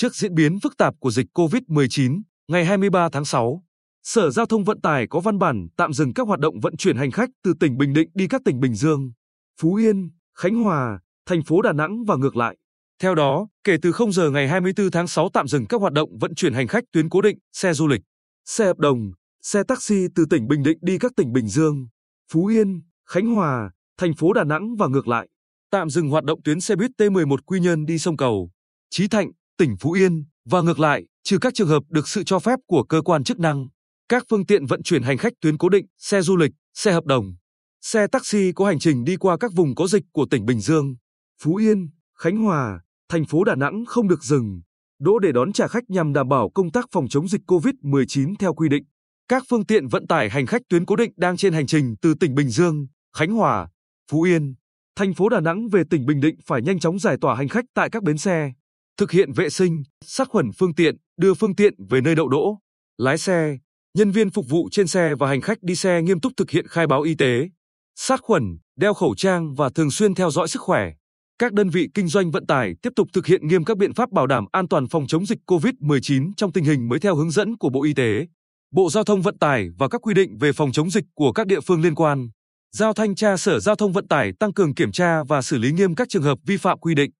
Trước diễn biến phức tạp của dịch COVID-19, ngày 23 tháng 6, Sở Giao thông Vận tải có văn bản tạm dừng các hoạt động vận chuyển hành khách từ tỉnh Bình Định đi các tỉnh Bình Dương, Phú Yên, Khánh Hòa, thành phố Đà Nẵng và ngược lại. Theo đó, kể từ 0 giờ ngày 24 tháng 6 tạm dừng các hoạt động vận chuyển hành khách tuyến cố định, xe du lịch, xe hợp đồng, xe taxi từ tỉnh Bình Định đi các tỉnh Bình Dương, Phú Yên, Khánh Hòa, thành phố Đà Nẵng và ngược lại. Tạm dừng hoạt động tuyến xe buýt T11 Quy Nhơn đi sông Cầu, Chí Thạnh, tỉnh Phú Yên và ngược lại, trừ các trường hợp được sự cho phép của cơ quan chức năng. Các phương tiện vận chuyển hành khách tuyến cố định, xe du lịch, xe hợp đồng, xe taxi có hành trình đi qua các vùng có dịch của tỉnh Bình Dương, Phú Yên, Khánh Hòa, thành phố Đà Nẵng không được dừng, đỗ để đón trả khách nhằm đảm bảo công tác phòng chống dịch COVID-19 theo quy định. Các phương tiện vận tải hành khách tuyến cố định đang trên hành trình từ tỉnh Bình Dương, Khánh Hòa, Phú Yên, thành phố Đà Nẵng về tỉnh Bình Định phải nhanh chóng giải tỏa hành khách tại các bến xe, thực hiện vệ sinh, sát khuẩn phương tiện, đưa phương tiện về nơi đậu đỗ. Lái xe, nhân viên phục vụ trên xe và hành khách đi xe nghiêm túc thực hiện khai báo y tế, sát khuẩn, đeo khẩu trang và thường xuyên theo dõi sức khỏe. Các đơn vị kinh doanh vận tải tiếp tục thực hiện nghiêm các biện pháp bảo đảm an toàn phòng chống dịch COVID-19 trong tình hình mới theo hướng dẫn của Bộ Y tế, Bộ Giao thông Vận tải và các quy định về phòng chống dịch của các địa phương liên quan. Giao thanh tra Sở Giao thông Vận tải tăng cường kiểm tra và xử lý nghiêm các trường hợp vi phạm quy định,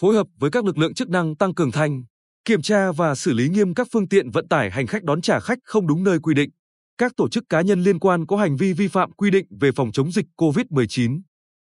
phối hợp với các lực lượng chức năng tăng cường thanh, kiểm tra và xử lý nghiêm các phương tiện vận tải hành khách đón trả khách không đúng nơi quy định. Các tổ chức cá nhân liên quan có hành vi vi phạm quy định về phòng chống dịch COVID-19